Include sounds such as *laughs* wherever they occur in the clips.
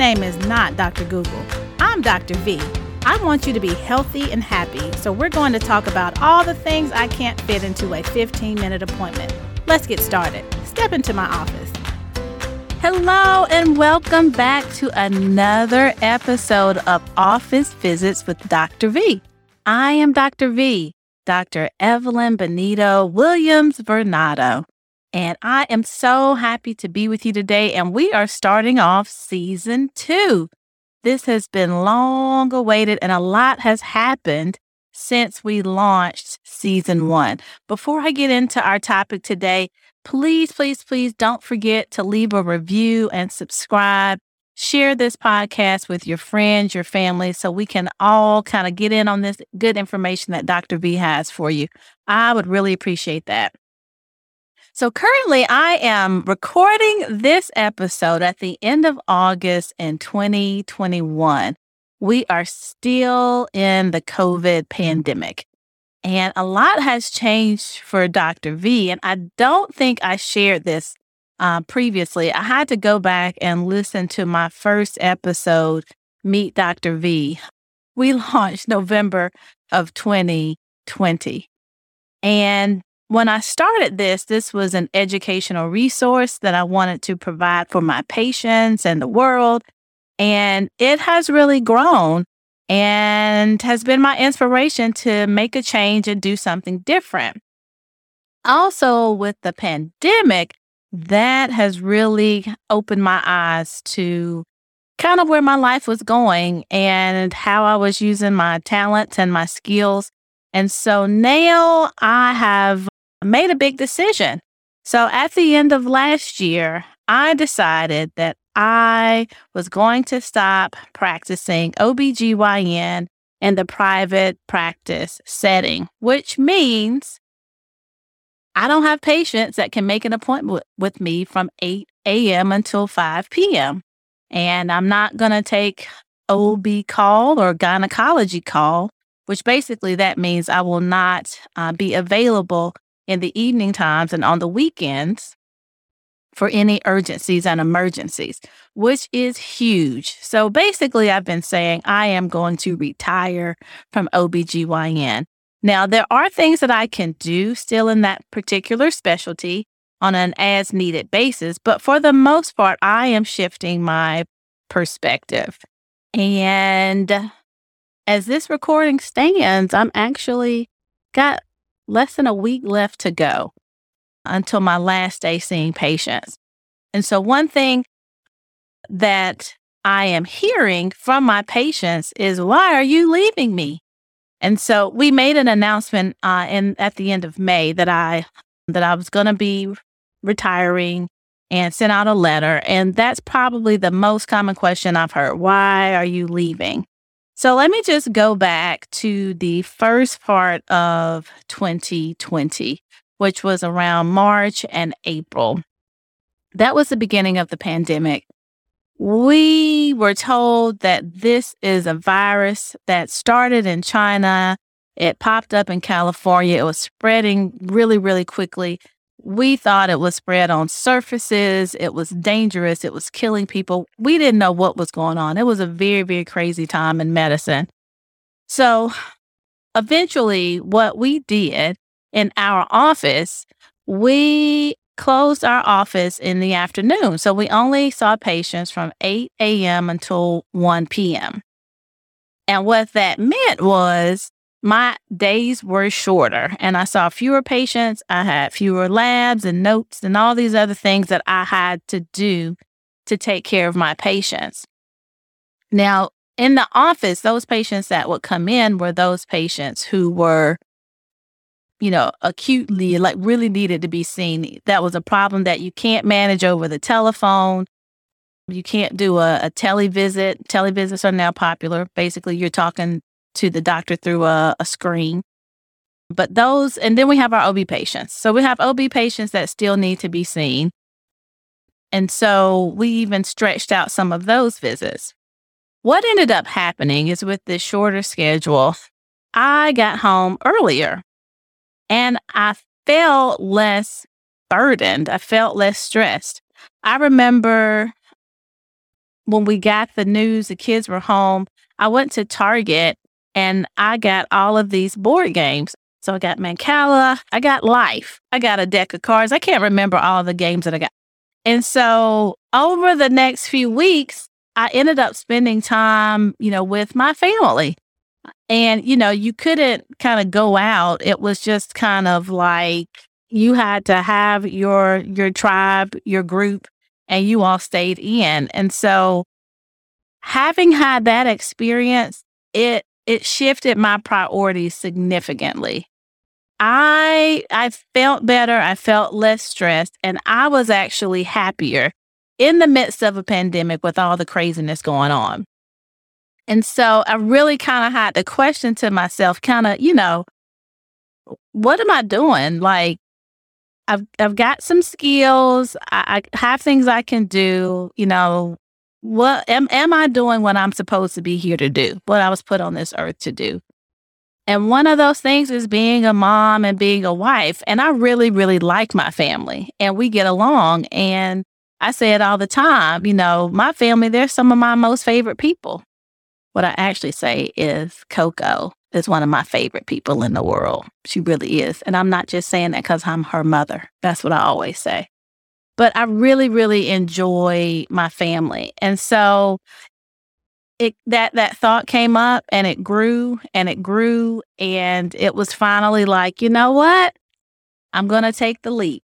name is not Dr. Google. I'm Dr. V. I want you to be healthy and happy, so we're going to talk about all the things I can't fit into a 15 minute appointment. Let's get started. Step into my office. Hello, and welcome back to another episode of Office Visits with Dr. V. I am Dr. V, Dr. Evelyn Benito Williams Vernado, and I am so happy to be with you today. And we are starting off season two. This has been long awaited, and a lot has happened since we launched season one. Before I get into our topic today, please, please, please don't forget to leave a review and subscribe. Share this podcast with your friends, your family, so we can all kind of get in on this good information that Dr. V has for you. I would really appreciate that. So, currently, I am recording this episode at the end of August in 2021. We are still in the COVID pandemic. And a lot has changed for Dr. V. And I don't think I shared this uh, previously. I had to go back and listen to my first episode, Meet Dr. V. We *laughs* launched November of 2020. And when I started this, this was an educational resource that I wanted to provide for my patients and the world. And it has really grown and has been my inspiration to make a change and do something different. Also, with the pandemic, that has really opened my eyes to kind of where my life was going and how I was using my talents and my skills. And so now I have made a big decision. So at the end of last year, I decided that I was going to stop practicing OBGYN in the private practice setting, which means I don't have patients that can make an appointment with me from 8 a.m. until 5 p.m. And I'm not going to take OB call or gynecology call, which basically that means I will not uh, be available in the evening times and on the weekends for any urgencies and emergencies, which is huge. So basically, I've been saying I am going to retire from OBGYN. Now, there are things that I can do still in that particular specialty on an as needed basis, but for the most part, I am shifting my perspective. And as this recording stands, I'm actually got less than a week left to go until my last day seeing patients. And so, one thing that I am hearing from my patients is, Why are you leaving me? And so we made an announcement uh, in at the end of May that I that I was going to be retiring and sent out a letter. And that's probably the most common question I've heard. Why are you leaving? So let me just go back to the first part of 2020 which was around March and April. That was the beginning of the pandemic. We were told that this is a virus that started in China. It popped up in California. It was spreading really, really quickly. We thought it was spread on surfaces. It was dangerous. It was killing people. We didn't know what was going on. It was a very, very crazy time in medicine. So eventually, what we did in our office, we closed our office in the afternoon. So we only saw patients from 8 a.m. until 1 p.m. And what that meant was my days were shorter and I saw fewer patients. I had fewer labs and notes and all these other things that I had to do to take care of my patients. Now, in the office, those patients that would come in were those patients who were you know, acutely, like really needed to be seen. That was a problem that you can't manage over the telephone. You can't do a, a televisit. Televisits are now popular. Basically, you're talking to the doctor through a, a screen. But those, and then we have our OB patients. So we have OB patients that still need to be seen. And so we even stretched out some of those visits. What ended up happening is with this shorter schedule, I got home earlier and I felt less burdened. I felt less stressed. I remember when we got the news the kids were home, I went to Target and I got all of these board games. So I got Mancala, I got Life, I got a deck of cards. I can't remember all the games that I got. And so over the next few weeks, I ended up spending time, you know, with my family. And, you know, you couldn't kind of go out. It was just kind of like you had to have your your tribe, your group, and you all stayed in. And so having had that experience, it it shifted my priorities significantly. I I felt better, I felt less stressed, and I was actually happier in the midst of a pandemic with all the craziness going on. And so I really kind of had to question to myself, kind of, you know, what am I doing? Like, I've I've got some skills. I, I have things I can do. You know, what am am I doing what I'm supposed to be here to do? What I was put on this earth to do. And one of those things is being a mom and being a wife. And I really, really like my family and we get along. And I say it all the time, you know, my family, they're some of my most favorite people. What I actually say is Coco is one of my favorite people in the world. She really is. And I'm not just saying that because I'm her mother. That's what I always say. But I really, really enjoy my family. And so it that that thought came up and it grew and it grew and it was finally like, you know what? I'm going to take the leap.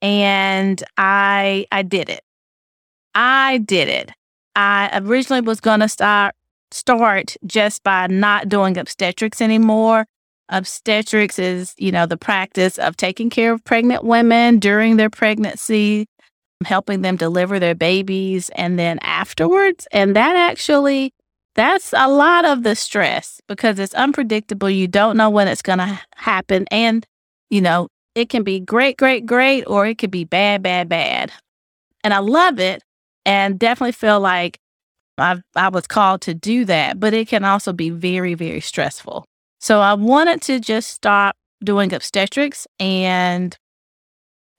And I I did it. I did it. I originally was going to start start just by not doing obstetrics anymore. Obstetrics is, you know, the practice of taking care of pregnant women during their pregnancy, helping them deliver their babies and then afterwards. And that actually, that's a lot of the stress because it's unpredictable. You don't know when it's going to happen. And, you know, it can be great, great, great, or it could be bad, bad, bad. And I love it and definitely feel like I, I was called to do that, but it can also be very, very stressful. So I wanted to just stop doing obstetrics and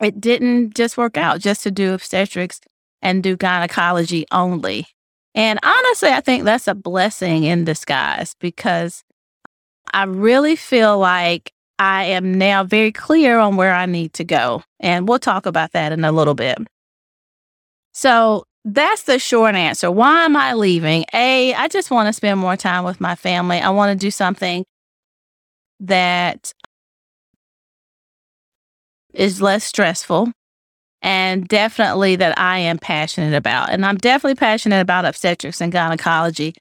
it didn't just work out just to do obstetrics and do gynecology only. And honestly, I think that's a blessing in disguise because I really feel like I am now very clear on where I need to go. And we'll talk about that in a little bit. So, that's the short answer. Why am I leaving? A, I just want to spend more time with my family. I want to do something that is less stressful and definitely that I am passionate about. And I'm definitely passionate about obstetrics and gynecology.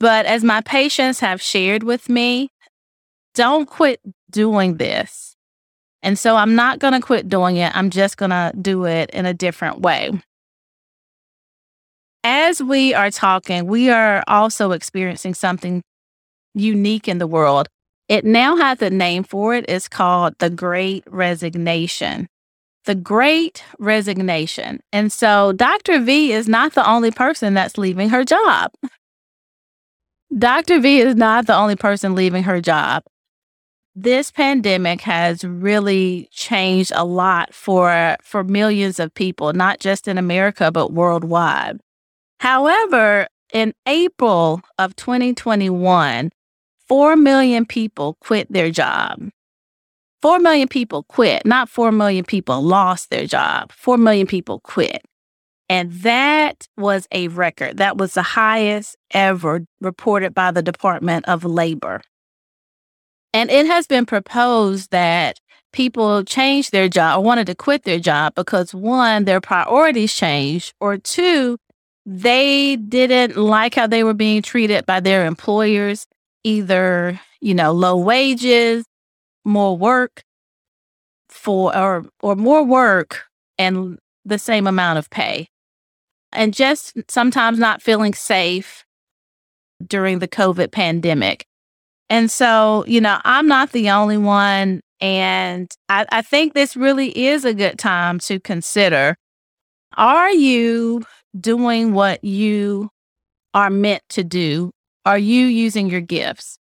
But as my patients have shared with me, don't quit doing this. And so I'm not going to quit doing it. I'm just going to do it in a different way as we are talking, we are also experiencing something unique in the world. It now has a name for it. It's called the Great Resignation. The Great Resignation. And so Dr. V is not the only person that's leaving her job. Dr. V is not the only person leaving her job. This pandemic has really changed a lot for for millions of people, not just in America but worldwide. However, in April of 2021, 4 million people quit their job. 4 million people quit, not 4 million people lost their job. 4 million people quit. And that was a record. That was the highest ever reported by the Department of Labor. And it has been proposed that people changed their job or wanted to quit their job because one, their priorities changed, or two, they didn't like how they were being treated by their employers, either, you know, low wages, more work for or or more work and the same amount of pay. And just sometimes not feeling safe during the COVID pandemic. And so, you know, I'm not the only one. And I, I think this really is a good time to consider are you doing what you are meant to do? Are you using your gifts?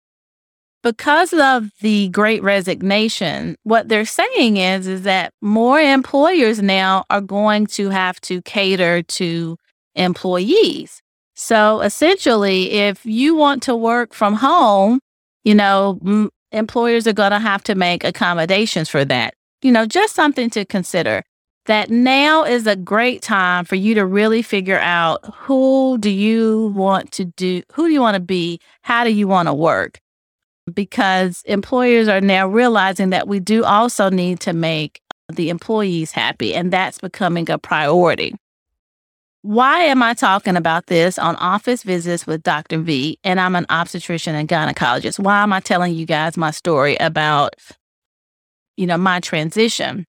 Because of the great resignation, what they're saying is, is that more employers now are going to have to cater to employees. So essentially, if you want to work from home, you know, m- employers are going to have to make accommodations for that. You know, just something to consider that now is a great time for you to really figure out who do you want to do, who do you want to be, how do you want to work? Because employers are now realizing that we do also need to make the employees happy, and that's becoming a priority. Why am I talking about this on office visits with Dr. V? And I'm an obstetrician and gynecologist. Why am I telling you guys my story about, you know, my transition?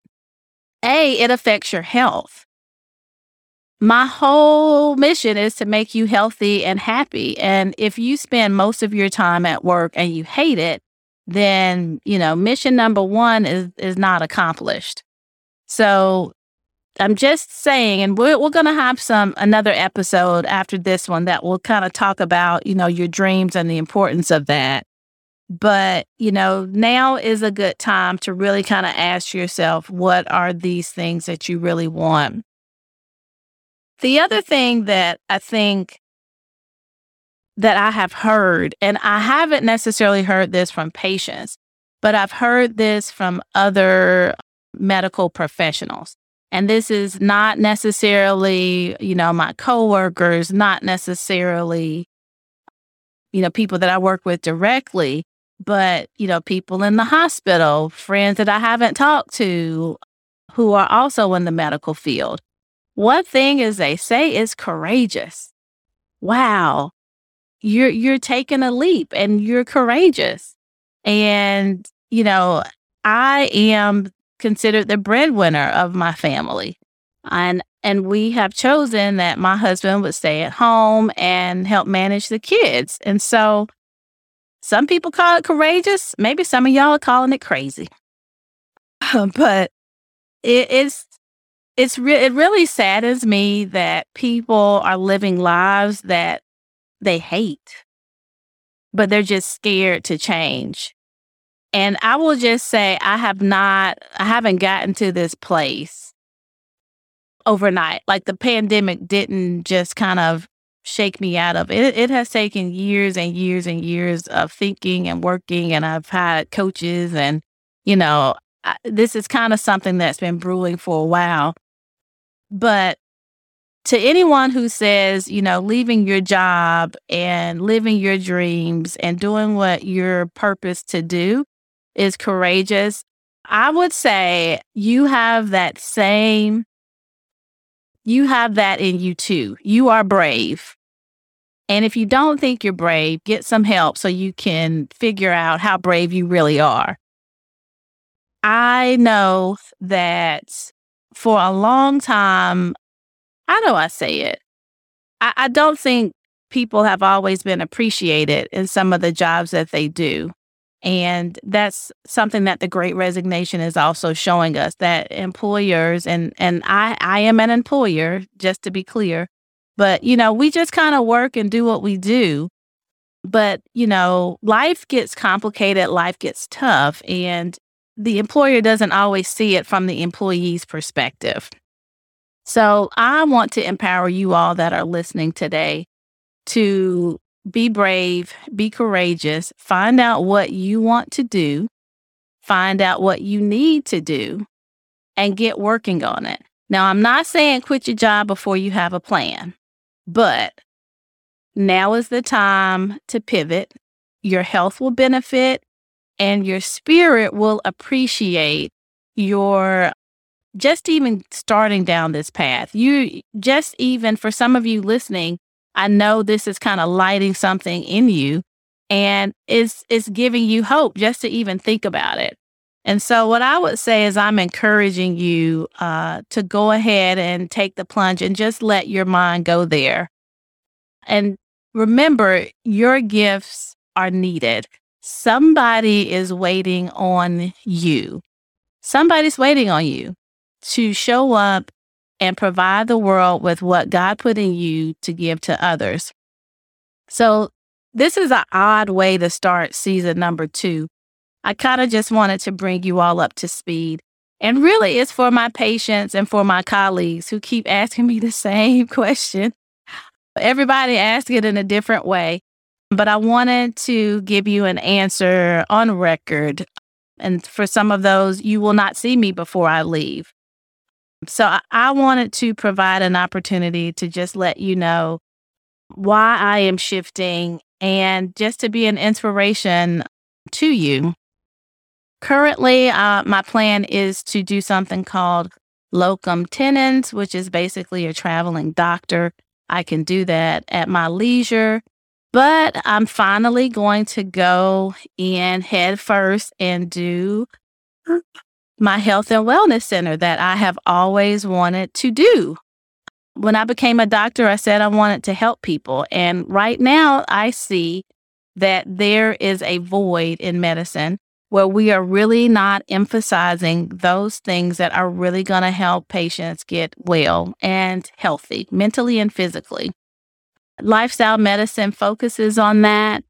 A, it affects your health. My whole mission is to make you healthy and happy. And if you spend most of your time at work and you hate it, then, you know, mission number one is is not accomplished. So I'm just saying, and we're, we're going to have some another episode after this one that will kind of talk about, you know, your dreams and the importance of that. But, you know, now is a good time to really kind of ask yourself, what are these things that you really want? The other thing that I think that I have heard, and I haven't necessarily heard this from patients, but I've heard this from other medical professionals. And this is not necessarily, you know, my coworkers, not necessarily, you know, people that I work with directly, but, you know, people in the hospital, friends that I haven't talked to who are also in the medical field. One thing is they say is courageous. Wow. You're you're taking a leap and you're courageous. And, you know, I am considered the breadwinner of my family. And and we have chosen that my husband would stay at home and help manage the kids. And so some people call it courageous. Maybe some of y'all are calling it crazy. *laughs* but it is it's re- it really saddens me that people are living lives that they hate, but they're just scared to change. And I will just say I have not I haven't gotten to this place overnight. Like the pandemic didn't just kind of shake me out of it. It has taken years and years and years of thinking and working, and I've had coaches, and you know, I, this is kind of something that's been brewing for a while. But to anyone who says, you know, leaving your job and living your dreams and doing what your purpose to do is courageous, I would say you have that same you have that in you too. You are brave. And if you don't think you're brave, get some help so you can figure out how brave you really are. I know that for a long time, how do I say it? I, I don't think people have always been appreciated in some of the jobs that they do. And that's something that the great resignation is also showing us that employers and and I I am an employer just to be clear but, you know, we just kind of work and do what we do. But, you know, life gets complicated, life gets tough, and the employer doesn't always see it from the employee's perspective. So I want to empower you all that are listening today to be brave, be courageous, find out what you want to do, find out what you need to do, and get working on it. Now, I'm not saying quit your job before you have a plan. But now is the time to pivot. Your health will benefit and your spirit will appreciate your just even starting down this path. You just even for some of you listening, I know this is kind of lighting something in you and it's it's giving you hope just to even think about it. And so, what I would say is, I'm encouraging you uh, to go ahead and take the plunge and just let your mind go there. And remember, your gifts are needed. Somebody is waiting on you. Somebody's waiting on you to show up and provide the world with what God put in you to give to others. So, this is an odd way to start season number two I kind of just wanted to bring you all up to speed. And really, it's for my patients and for my colleagues who keep asking me the *laughs* same question Everybody asks it in a different way, but I wanted to give you an answer on record. And for some of those, you will not see me before I leave. So I wanted to provide an opportunity to just let you know why I am shifting and just to be an inspiration to you. Currently, uh, my plan is to do something called locum tenens, which is basically a traveling doctor. I can do that at my leisure, but I'm finally going to go in head first and do my health and wellness center that I have always wanted to do. When I became a doctor, I said I wanted to help people. And right now, I see that there is a void in medicine where we are really not emphasizing those things that are really going to help patients get well and healthy, mentally and physically. Lifestyle medicine focuses on that.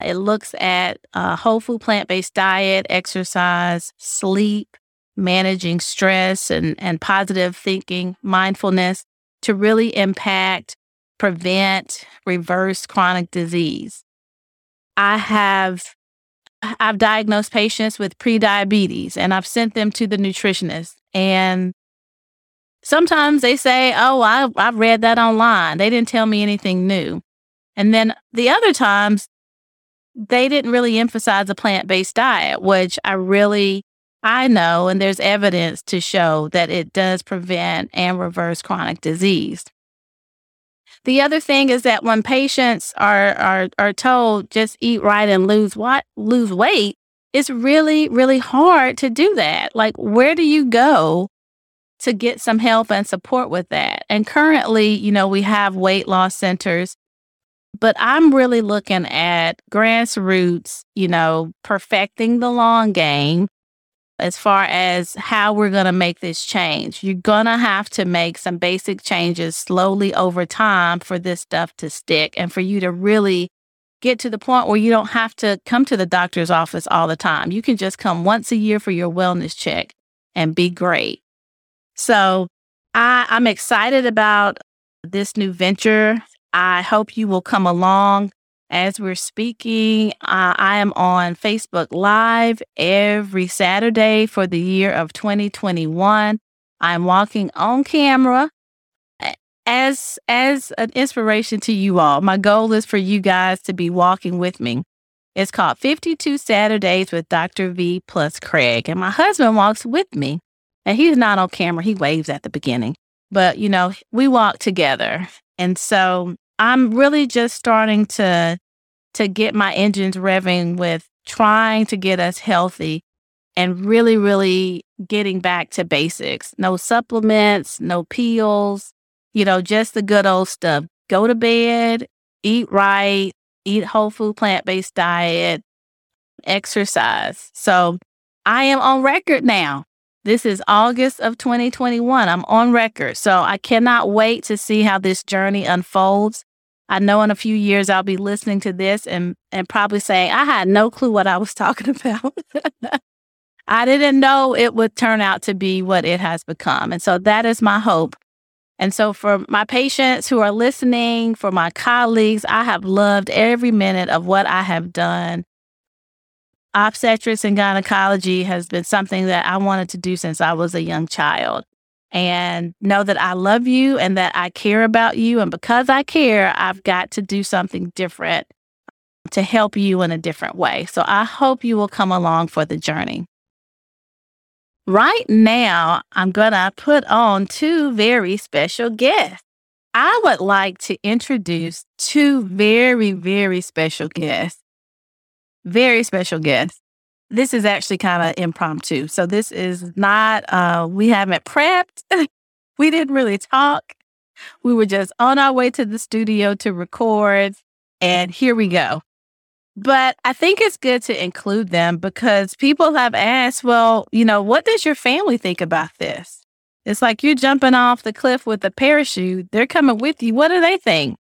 It looks at a whole food plant based diet, exercise, sleep, managing stress and, and positive thinking, mindfulness to really impact, prevent, reverse chronic disease. I have I've diagnosed patients with prediabetes and I've sent them to the nutritionist. And sometimes they say, Oh, I, I read that online. They didn't tell me anything new. And then the other times, they didn't really emphasize a plant based diet, which I really, I know, and there's evidence to show that it does prevent and reverse chronic disease. The other thing is that when patients are are are told just eat right and lose what lose weight, it's really really hard to do that. Like where do you go to get some help and support with that? And currently, you know, we have weight loss centers, but I'm really looking at grassroots, you know, perfecting the long game as far as how we're going to make this change. You're going to have to make some basic changes slowly over time for this stuff to stick and for you to really get to the point where you don't have to come to the doctor's office all the time. You can just come once a year for your wellness check and be great. So I, I'm excited about this new venture. I hope you will come along as we're speaking, uh, I am on Facebook Live every Saturday for the year of 2021. I'm walking on camera as as an inspiration to you all. My goal is for you guys to be walking with me. It's called 52 Saturdays with Dr. V plus Craig, and my husband walks with me. And he's not on camera; he waves at the beginning, but you know we walk together. And so I'm really just starting to to get my engines revving with trying to get us healthy and really really getting back to basics. No supplements, no pills, you know, just the good old stuff. Go to bed, eat right, eat whole food plant-based diet, exercise. So, I am on record now. This is August of 2021. I'm on record. So I cannot wait to see how this journey unfolds. I know in a few years I'll be listening to this and, and probably saying, I had no clue what I was *laughs* talking about. I didn't know it would turn out to be what it has become. And so that is my hope. And so for my patients who are listening, for my colleagues, I have loved every minute of what I have done. Obstetrics and gynecology has been something that I wanted to do since I was a young child and know that I love you and that I care about you. And because I care, I've got to do something different to help you in a different way. So I hope you will come along for the journey. Right now, I'm going to put on two very special guests. I would like to introduce two very, very special guests. Very special guests this is actually kind of impromptu. So this is not, uh, we haven't prepped. *laughs* we didn't really talk. We were just on our way to the studio to record, and here we go. But I think it's good to include them because people have asked, well, you know, what does your family think about this? It's like you're jumping off the cliff with a parachute. They're coming with you. What do they think?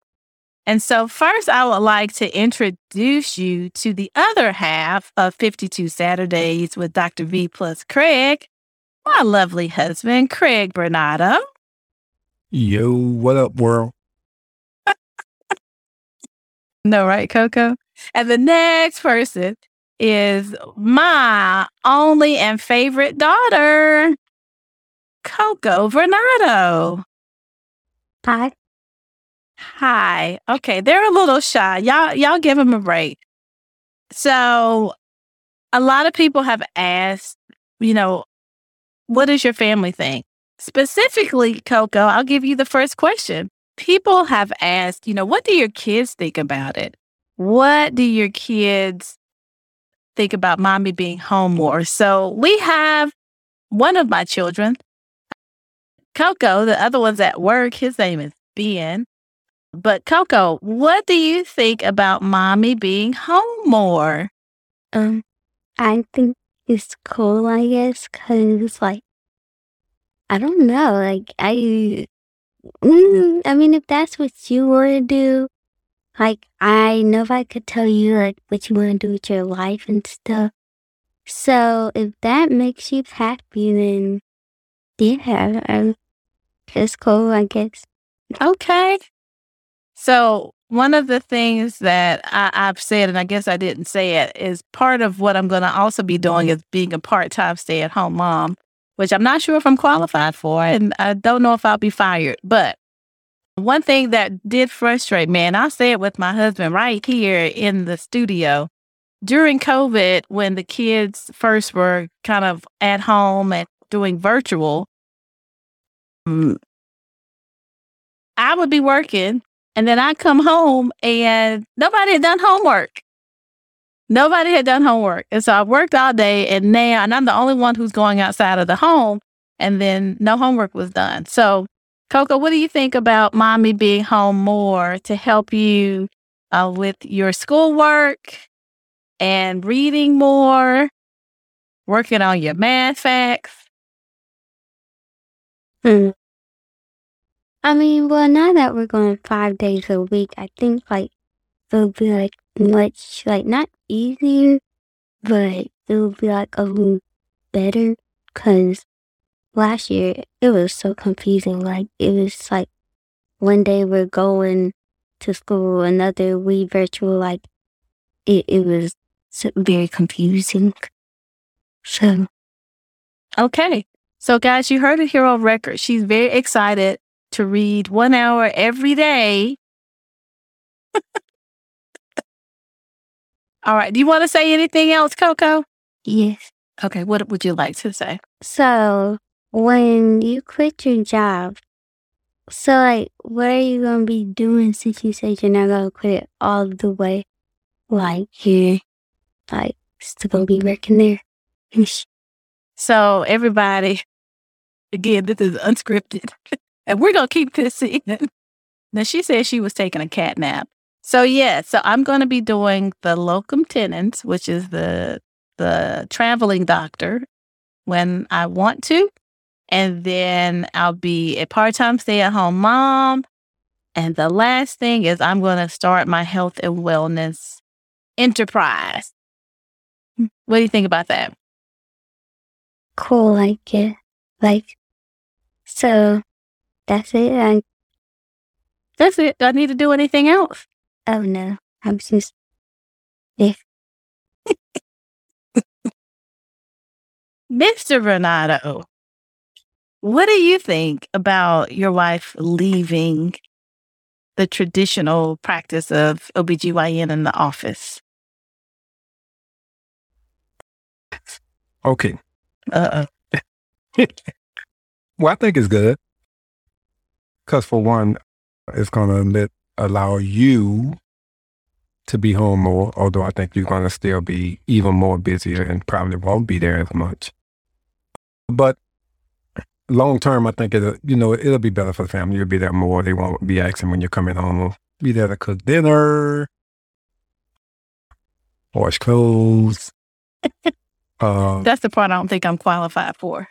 And so, first, I would like to introduce you to the other half of 52 Saturdays with Dr. V plus Craig, my lovely husband, Craig Vernado. Yo, what up, world? *laughs* No, right, Coco? And the next person is my only and favorite daughter, Coco Vernado. Hi. Hi. Okay, they're a little shy. Y'all, y'all give them a break. So, a lot of people have asked, you know, what does your family think? Specifically, Coco, I'll give you the first question. People have asked, you know, what do your kids think about it? What do your kids think about mommy being home more? So we have one of my children, Coco, the other one's at work. His name is Ben. But Coco, what do you think about mommy being home more? Um, I think it's cool, I guess, because, like, I don't know, like, I, mm, I mean, if that's what you want to do, like, I know if I could tell you, like, what you want to do with your life and stuff. So, if that makes you happy, then yeah, um, it's cool, I guess. Okay. So, one of the things that I, I've said, and I guess I didn't say it, is part of what I'm going to also be doing is being a part time stay at home mom, which I'm not sure if I'm qualified for, and I don't know if I'll be fired. But one thing that did frustrate me, and I say it with my husband right here in the studio, during COVID, when the kids first were kind of at home and doing virtual, mm, I would be working and then I come home and nobody had done homework. Nobody had done homework. And so I worked all day and now, and I'm the only one who's going outside of the home. And then no homework was done. So Coco, what do you think about mommy being home more to help you uh, with your schoolwork and reading more, working on your math facts? Hmm. I mean, well, now that we're going five days a week, I think like it'll be like much like not easier, but it'll be like a little better because last year it was so confusing. Like it was like one day we're going to school, another we virtual. Like it, it was very confusing. So, okay. So, guys, you heard it here on record. She's very excited to read one hour every day. *laughs* All right. Do you want to say anything else, Coco? Yes. Okay. What would you like to say? So, when you quit your job, so like, what are you gonna be doing since you said you're not gonna quit it all the way? Like you're like still gonna be working there. so everybody, again, this is unscripted, *laughs* and we're gonna keep this in. Now she said she was taking a cat nap. So yeah, so I'm gonna be doing the locum tenens, which is the the traveling doctor when I want to. And then I'll be a part time stay at home mom. And the last thing is, I'm going to start my health and wellness enterprise. What do you think about that? Cool, like it. Like, so that's it. I, that's it. Do I need to do anything else? Oh, no. I'm just, yeah. Mr. Vernado, what do you think about your wife leaving the traditional practice of OBGYN in the office? Okay. Uh uh *laughs* well, I think it's good. Because for one, it's going to let allow you to be home more, although I think you're going to still be even more busier and probably won't be there as much. But long term, I think it'll, you know, it'll be better for the family. You'll be there more. They won't be asking when you're coming home. Be there to cook dinner, wash clothes. *laughs* uh, That's the part I don't think I'm qualified for.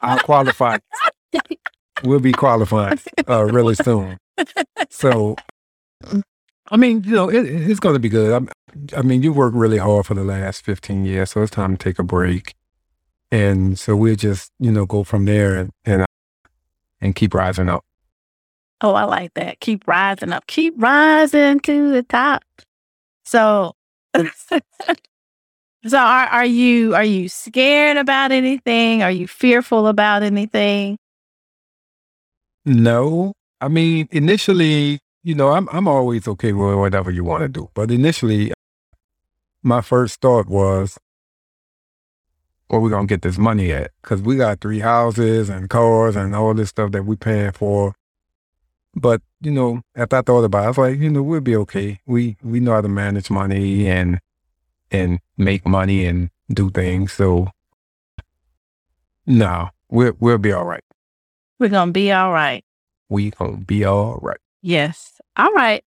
I'll qualify. *laughs* we'll be qualifying uh, really soon. So, I mean, you know, it, it's going to be good. I'm, I mean, you worked really hard for the last 15 years, so it's time to take a break. And so we'll just, you know, go from there and and, and keep rising up. Oh, I like that. Keep rising up. Keep rising to the top. So, *laughs* so are, are you are you scared about anything? Are you fearful about anything? No. I mean, initially, you know, I'm I'm always okay with whatever you want to do. But initially, my first thought was, where we gonna get this money at? Because we got three houses and cars and all this stuff that we paying for. But you know, after I thought about it, I was like, you know, we'll be okay. We we know how to manage money and and make money and do things. So no, we'll we'll be all right. We're gonna be all right. We gonna be all right. Yes. All right.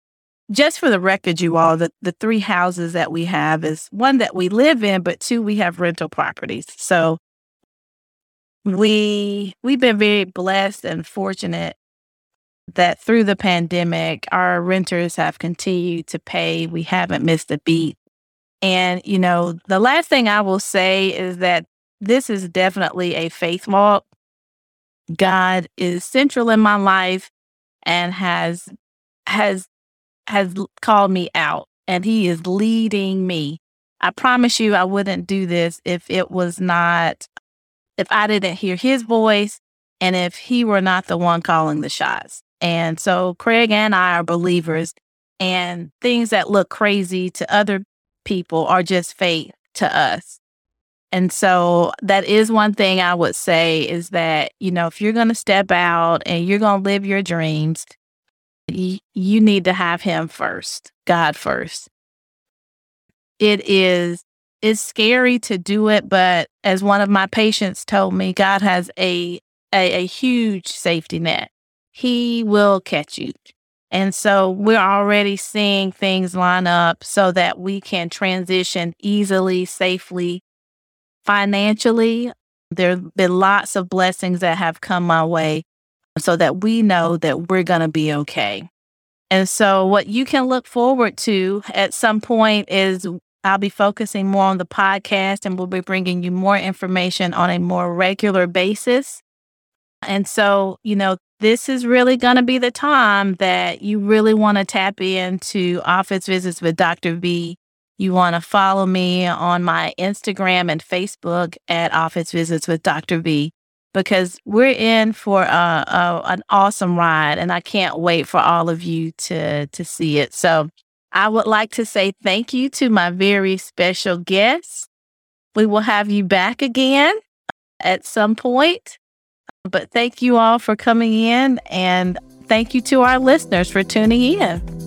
Just for the record, you all, the, the three houses that we have is one that we live in, but two, we have rental properties. So we we've been very blessed and fortunate that through the pandemic, our renters have continued to pay. We haven't missed a beat. And, you know, the last thing I will say is that this is definitely a faith walk. God is central in my life and has has has called me out and he is leading me. I promise you I wouldn't do this if it was not if I didn't hear his voice and if he were not the one calling the shots. And so Craig and I are believers, and things that look crazy to other people are just faith to us. And so that is one thing I would say is that, you know, if you're going to step out and you're going to live your dreams, y- you need to have him first, God first. It is it's scary to do it, but as one of my patients told me, God has a a, a huge safety net. He will catch you. And so we're already seeing things line up so that we can transition easily, safely, financially. There have been lots of blessings that have come my way so that we know that we're going to be okay. And so, what you can look forward to at some point is I'll be focusing more on the podcast and we'll be bringing you more information on a more regular basis. And so, you know, this is really going to be the time that you really want to tap into office visits with Dr. V. You want to follow me on my Instagram and Facebook at Office Visits with Dr. V because we're in for a, a, an awesome ride and I can't wait for all of you to to see it. So I would like to say thank you to my very special guests. We will have you back again at some point. But thank you all for coming in and thank you to our listeners for tuning in.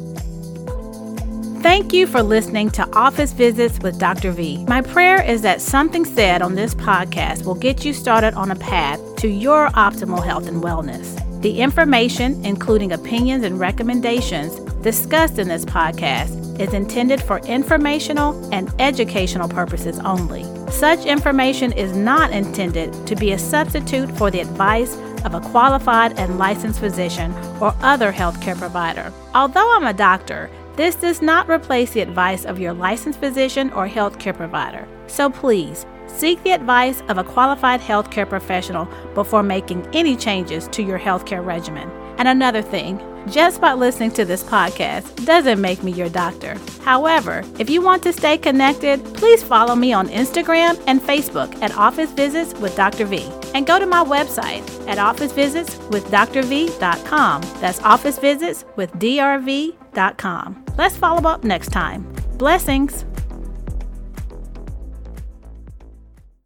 Thank you for listening to Office Visits with Dr. V. My prayer is that something said on this podcast will get you started on a path to your optimal health and wellness. The information, including opinions and recommendations discussed in this podcast, is intended for informational and educational purposes only. Such information is not intended to be a substitute for the advice of a qualified and licensed physician or other healthcare provider. Although I'm a doctor, this does not replace the advice of your licensed physician or healthcare provider. So please, seek the advice of a qualified healthcare professional before making any changes to your healthcare regimen. And another thing, just by listening to this podcast doesn't make me your doctor. However, if you want to stay connected, please follow me on Instagram and Facebook at Office Visits with Dr. V. And go to my website at officevisitswithdrv.com. That's Office Visits with Let's follow up next time. Blessings.